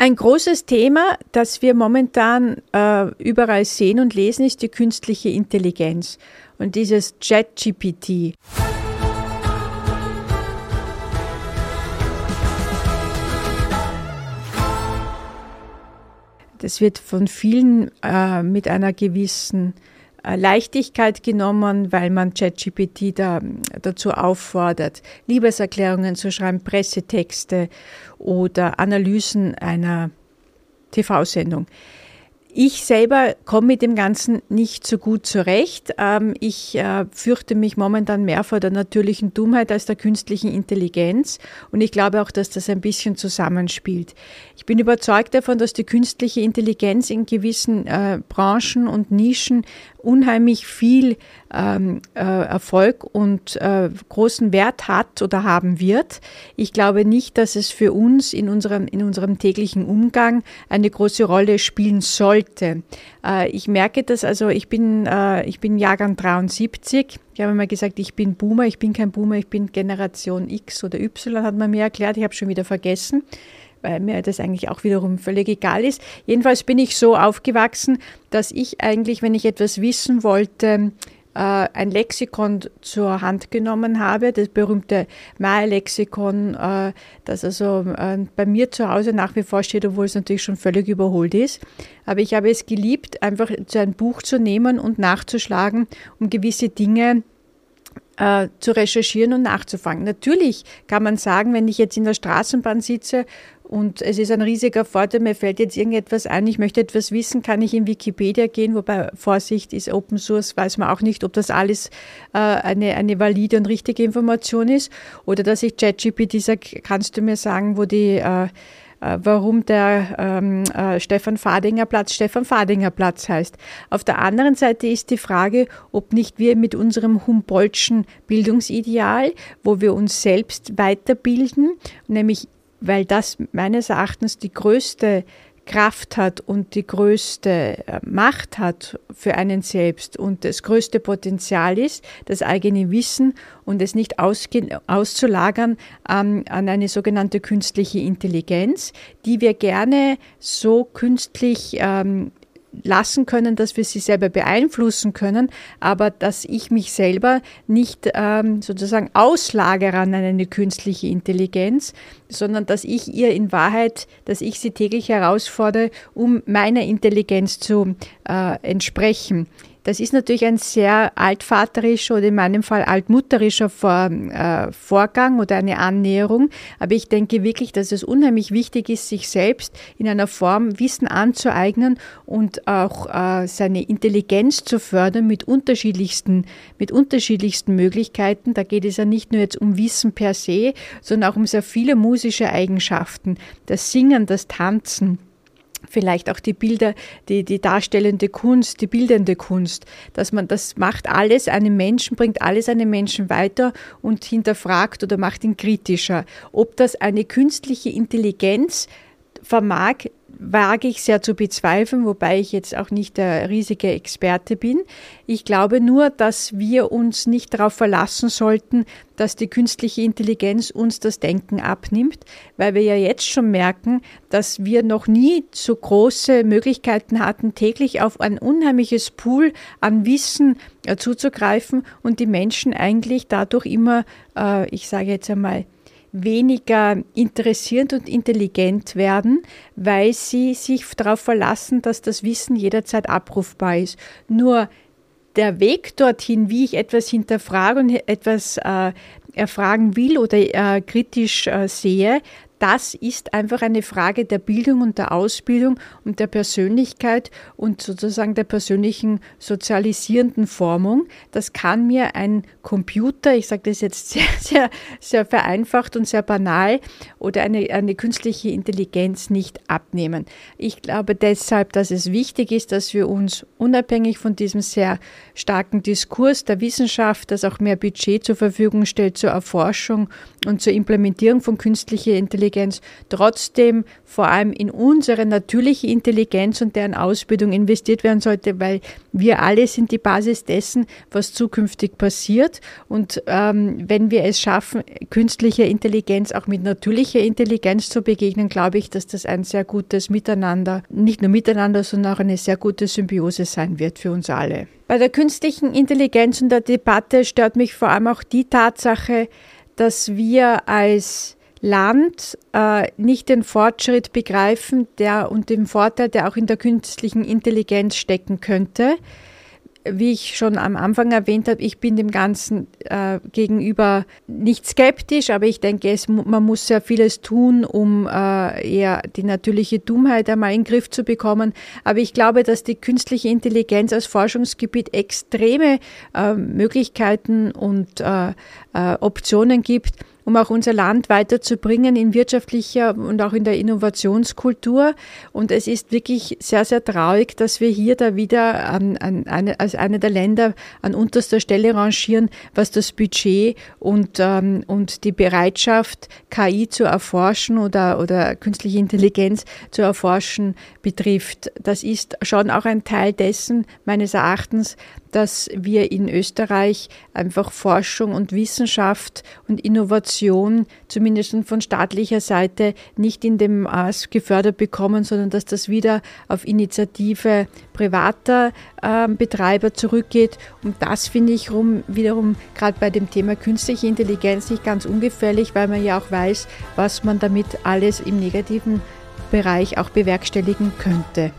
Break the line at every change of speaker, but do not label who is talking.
Ein großes Thema, das wir momentan äh, überall sehen und lesen, ist die künstliche Intelligenz und dieses Chat-GPT. Das wird von vielen äh, mit einer gewissen Leichtigkeit genommen, weil man ChatGPT da, dazu auffordert, Liebeserklärungen zu schreiben, Pressetexte oder Analysen einer TV-Sendung. Ich selber komme mit dem Ganzen nicht so gut zurecht. Ähm, ich äh, fürchte mich momentan mehr vor der natürlichen Dummheit als der künstlichen Intelligenz. Und ich glaube auch, dass das ein bisschen zusammenspielt. Ich bin überzeugt davon, dass die künstliche Intelligenz in gewissen äh, Branchen und Nischen unheimlich viel ähm, äh, Erfolg und äh, großen Wert hat oder haben wird. Ich glaube nicht, dass es für uns in unserem, in unserem täglichen Umgang eine große Rolle spielen sollte. Äh, ich merke das, also ich bin, äh, ich bin Jahrgang 73. Ich habe mal gesagt, ich bin Boomer, ich bin kein Boomer, ich bin Generation X oder Y, hat man mir erklärt. Ich habe schon wieder vergessen weil mir das eigentlich auch wiederum völlig egal ist. Jedenfalls bin ich so aufgewachsen, dass ich eigentlich, wenn ich etwas wissen wollte, äh, ein Lexikon zur Hand genommen habe, das berühmte Maya-Lexikon, äh, das also äh, bei mir zu Hause nach wie vor steht, obwohl es natürlich schon völlig überholt ist. Aber ich habe es geliebt, einfach so ein Buch zu nehmen und nachzuschlagen, um gewisse Dinge zu recherchieren und nachzufangen. Natürlich kann man sagen, wenn ich jetzt in der Straßenbahn sitze und es ist ein riesiger Vorteil, mir fällt jetzt irgendetwas ein, ich möchte etwas wissen, kann ich in Wikipedia gehen, wobei Vorsicht ist Open Source, weiß man auch nicht, ob das alles äh, eine, eine valide und richtige Information ist. Oder dass ich ChatGPT sage, kannst du mir sagen, wo die äh, äh warum der ähm, äh, Stefan Fadinger Platz Stefan Fadinger Platz heißt. Auf der anderen Seite ist die Frage, ob nicht wir mit unserem Humboldtschen Bildungsideal, wo wir uns selbst weiterbilden, nämlich weil das meines Erachtens die größte Kraft hat und die größte äh, Macht hat für einen selbst und das größte Potenzial ist, das eigene Wissen und es nicht auszulagern ähm, an eine sogenannte künstliche Intelligenz, die wir gerne so künstlich ähm, lassen können, dass wir sie selber beeinflussen können, aber dass ich mich selber nicht ähm, sozusagen auslagere an eine künstliche Intelligenz, sondern dass ich ihr in Wahrheit, dass ich sie täglich herausfordere, um meiner Intelligenz zu äh, entsprechen. Das ist natürlich ein sehr altvaterischer oder in meinem Fall altmutterischer Vor, äh, Vorgang oder eine Annäherung. Aber ich denke wirklich, dass es unheimlich wichtig ist, sich selbst in einer Form Wissen anzueignen und auch äh, seine Intelligenz zu fördern mit unterschiedlichsten, mit unterschiedlichsten Möglichkeiten. Da geht es ja nicht nur jetzt um Wissen per se, sondern auch um sehr viele musische Eigenschaften. Das Singen, das Tanzen vielleicht auch die Bilder, die, die darstellende Kunst, die bildende Kunst, dass man das macht alles einem Menschen, bringt alles einem Menschen weiter und hinterfragt oder macht ihn kritischer. Ob das eine künstliche Intelligenz vermag, wage ich sehr zu bezweifeln, wobei ich jetzt auch nicht der riesige Experte bin. Ich glaube nur, dass wir uns nicht darauf verlassen sollten, dass die künstliche Intelligenz uns das Denken abnimmt, weil wir ja jetzt schon merken, dass wir noch nie so große Möglichkeiten hatten, täglich auf ein unheimliches Pool an Wissen äh, zuzugreifen und die Menschen eigentlich dadurch immer, äh, ich sage jetzt einmal, weniger interessierend und intelligent werden, weil sie sich darauf verlassen, dass das Wissen jederzeit abrufbar ist. Nur der Weg dorthin, wie ich etwas hinterfrage und etwas äh, erfragen will oder äh, kritisch äh, sehe, das ist einfach eine Frage der Bildung und der Ausbildung und der Persönlichkeit und sozusagen der persönlichen sozialisierenden Formung. Das kann mir ein Computer, ich sage das jetzt sehr, sehr, sehr vereinfacht und sehr banal, oder eine, eine künstliche Intelligenz nicht abnehmen. Ich glaube deshalb, dass es wichtig ist, dass wir uns unabhängig von diesem sehr starken Diskurs der Wissenschaft, das auch mehr Budget zur Verfügung stellt zur Erforschung und zur Implementierung von künstlicher Intelligenz, Intelligenz trotzdem vor allem in unsere natürliche Intelligenz und deren Ausbildung investiert werden sollte, weil wir alle sind die Basis dessen, was zukünftig passiert. Und ähm, wenn wir es schaffen, künstliche Intelligenz auch mit natürlicher Intelligenz zu begegnen, glaube ich, dass das ein sehr gutes Miteinander, nicht nur miteinander, sondern auch eine sehr gute Symbiose sein wird für uns alle. Bei der künstlichen Intelligenz und der Debatte stört mich vor allem auch die Tatsache, dass wir als Land äh, nicht den Fortschritt begreifen der, und den Vorteil, der auch in der künstlichen Intelligenz stecken könnte wie ich schon am Anfang erwähnt habe, ich bin dem Ganzen äh, gegenüber nicht skeptisch, aber ich denke, es, man muss sehr vieles tun, um äh, eher die natürliche Dummheit einmal in den Griff zu bekommen. Aber ich glaube, dass die künstliche Intelligenz als Forschungsgebiet extreme äh, Möglichkeiten und äh, äh, Optionen gibt, um auch unser Land weiterzubringen in wirtschaftlicher und auch in der Innovationskultur. Und es ist wirklich sehr, sehr traurig, dass wir hier da wieder an, an eine, als eine der Länder an unterster Stelle rangieren, was das Budget und, ähm, und die Bereitschaft, KI zu erforschen oder, oder künstliche Intelligenz zu erforschen betrifft. Das ist schon auch ein Teil dessen, meines Erachtens, dass wir in Österreich einfach Forschung und Wissenschaft und Innovation, zumindest von staatlicher Seite, nicht in dem Maß gefördert bekommen, sondern dass das wieder auf Initiative privater äh, Betreiber zurückgeht. Und das finde ich rum, wiederum gerade bei dem Thema künstliche Intelligenz nicht ganz ungefährlich, weil man ja auch weiß, was man damit alles im negativen Bereich auch bewerkstelligen könnte.